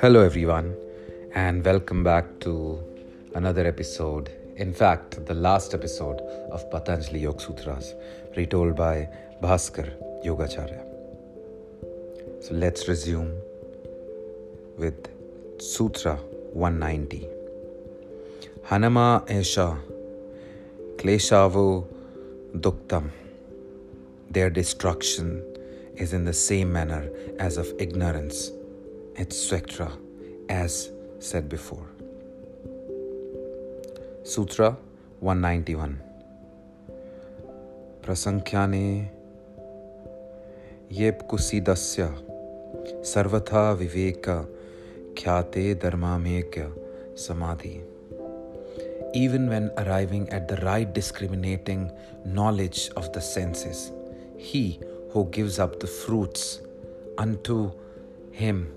Hello, everyone, and welcome back to another episode. In fact, the last episode of Patanjali Yoga Sutras, retold by Bhaskar Yogacharya. So let's resume with Sutra 190. Hanama Esha Kleshavo Duktam Their destruction is in the same manner as of ignorance etc., as said before. Sutra 191 प्रसंख्याने येपकुसीदस्य सर्वथा विवेक ख्याते धर्मामेक्य samadhi. Even when arriving at the right discriminating knowledge of the senses, he who gives up the fruits unto him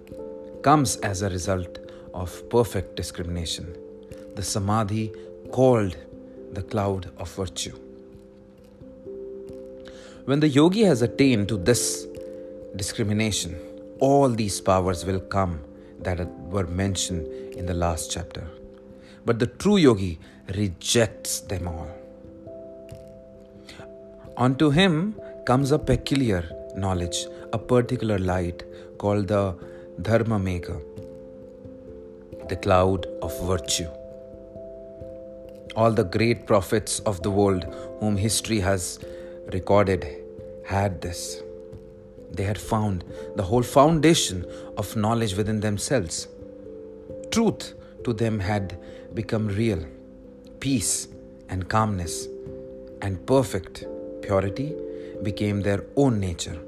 comes as a result of perfect discrimination, the samadhi called the cloud of virtue. When the yogi has attained to this discrimination, all these powers will come that were mentioned in the last chapter. But the true yogi rejects them all. Unto him comes a peculiar knowledge, a particular light called the Dharma Megha, the cloud of virtue. All the great prophets of the world whom history has recorded had this. They had found the whole foundation of knowledge within themselves. Truth to them had become real. Peace and calmness and perfect purity became their own nature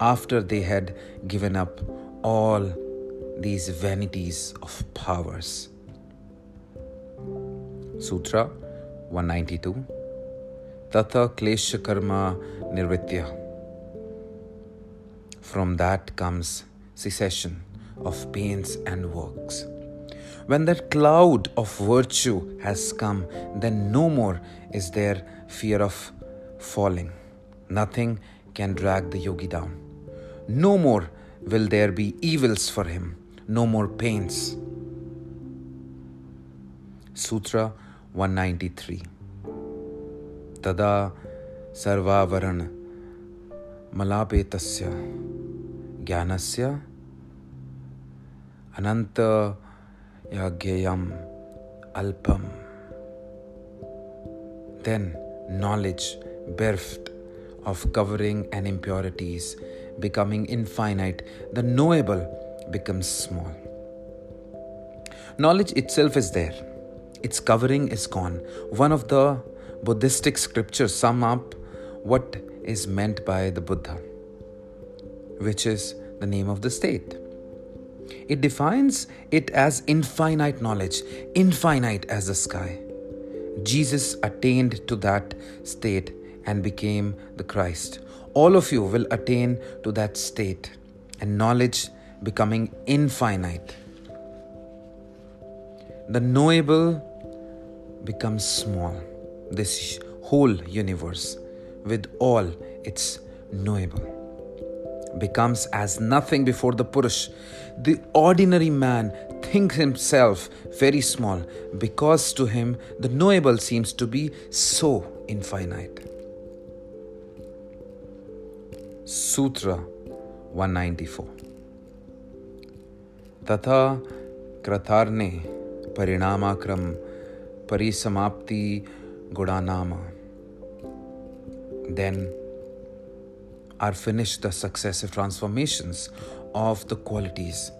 after they had given up all these vanities of powers. Sutra 192 Tata Klesha Karma Nirvitya. From that comes cessation of pains and works. When that cloud of virtue has come, then no more is there fear of falling. Nothing can drag the yogi down. No more will there be evils for him, no more pains. Sutra 193 Tada Sarvavaran Malapetasya Jnanasya Ananta Yagyayam Alpam. Then knowledge bereft of covering and impurities becoming infinite, the knowable becomes small. Knowledge itself is there, its covering is gone. One of the Buddhistic scriptures sum up what is meant by the Buddha, which is the name of the state. It defines it as infinite knowledge, infinite as the sky. Jesus attained to that state and became the Christ all of you will attain to that state and knowledge becoming infinite. The knowable becomes small. This whole universe, with all its knowable, becomes as nothing before the Purush. The ordinary man thinks himself very small because to him the knowable seems to be so infinite. सूत्र 194 तथा कृतार्ने परिणामाक्रम परिसमाप्ति गुणानाम then are finished the successive transformations of the qualities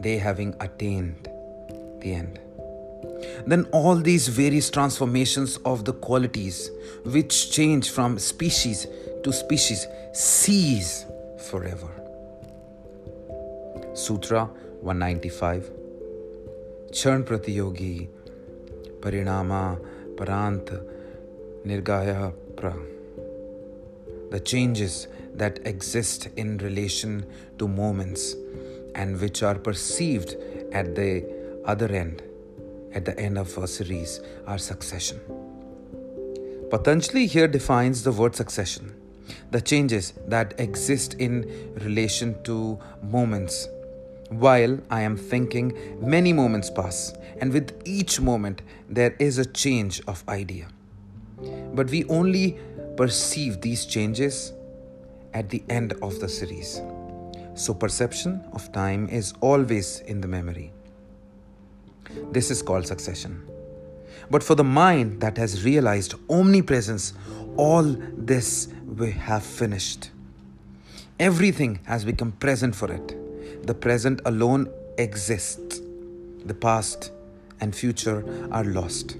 they having attained the end then all these various transformations of the qualities which change from species to species cease forever. Sutra 195 Churn Pratiyogi Parinama Parant Nirgaya Pra The changes that exist in relation to moments and which are perceived at the other end, at the end of a series, are succession. Patanjali here defines the word succession the changes that exist in relation to moments. While I am thinking, many moments pass, and with each moment, there is a change of idea. But we only perceive these changes at the end of the series. So, perception of time is always in the memory. This is called succession. But for the mind that has realized omnipresence, all this we have finished. Everything has become present for it. The present alone exists. The past and future are lost.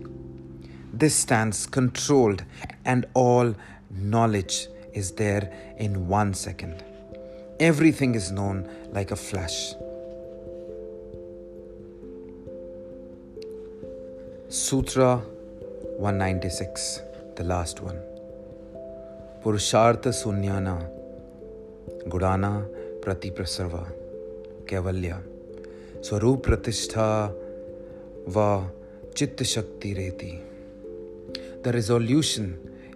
This stands controlled, and all knowledge is there in one second. Everything is known like a flash. Sutra 196, the last one पुरुषार्थ शून्याना गुड़ाना प्रति प्रसर्वा कैवल्य स्वरूप प्रतिष्ठा व चित्त शक्ति रेती the resolution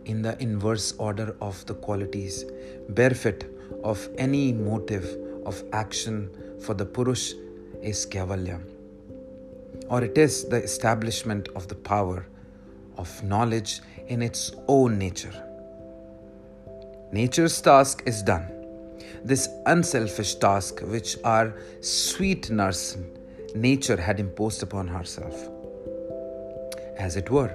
in the inverse order of the qualities bereft of any motive of action for the purusha is kaivalyam or it is the establishment of the power of knowledge in its own nature Nature's task is done. This unselfish task, which our sweet nurse nature had imposed upon herself. As it were,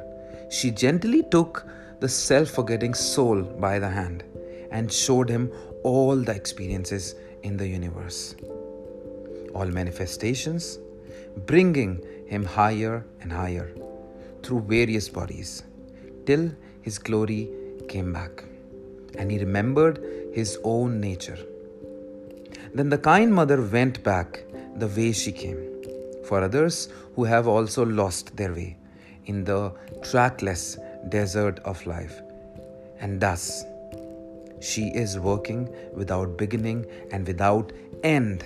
she gently took the self forgetting soul by the hand and showed him all the experiences in the universe, all manifestations, bringing him higher and higher through various bodies till his glory came back and he remembered his own nature. Then the kind mother went back the way she came. For others who have also lost their way in the trackless desert of life. And thus, she is working without beginning and without end.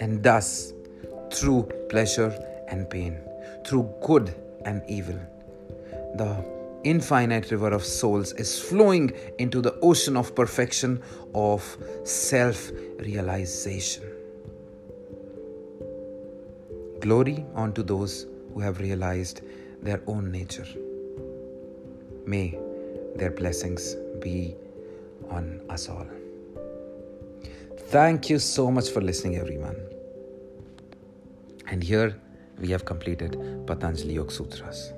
And thus, through pleasure and pain, through good and evil, the infinite river of souls is flowing into the ocean of perfection of self realization. Glory unto those who have realized their own nature. May their blessings be on us all. Thank you so much for listening, everyone. And here we have completed Patanjali Yoga Sutras.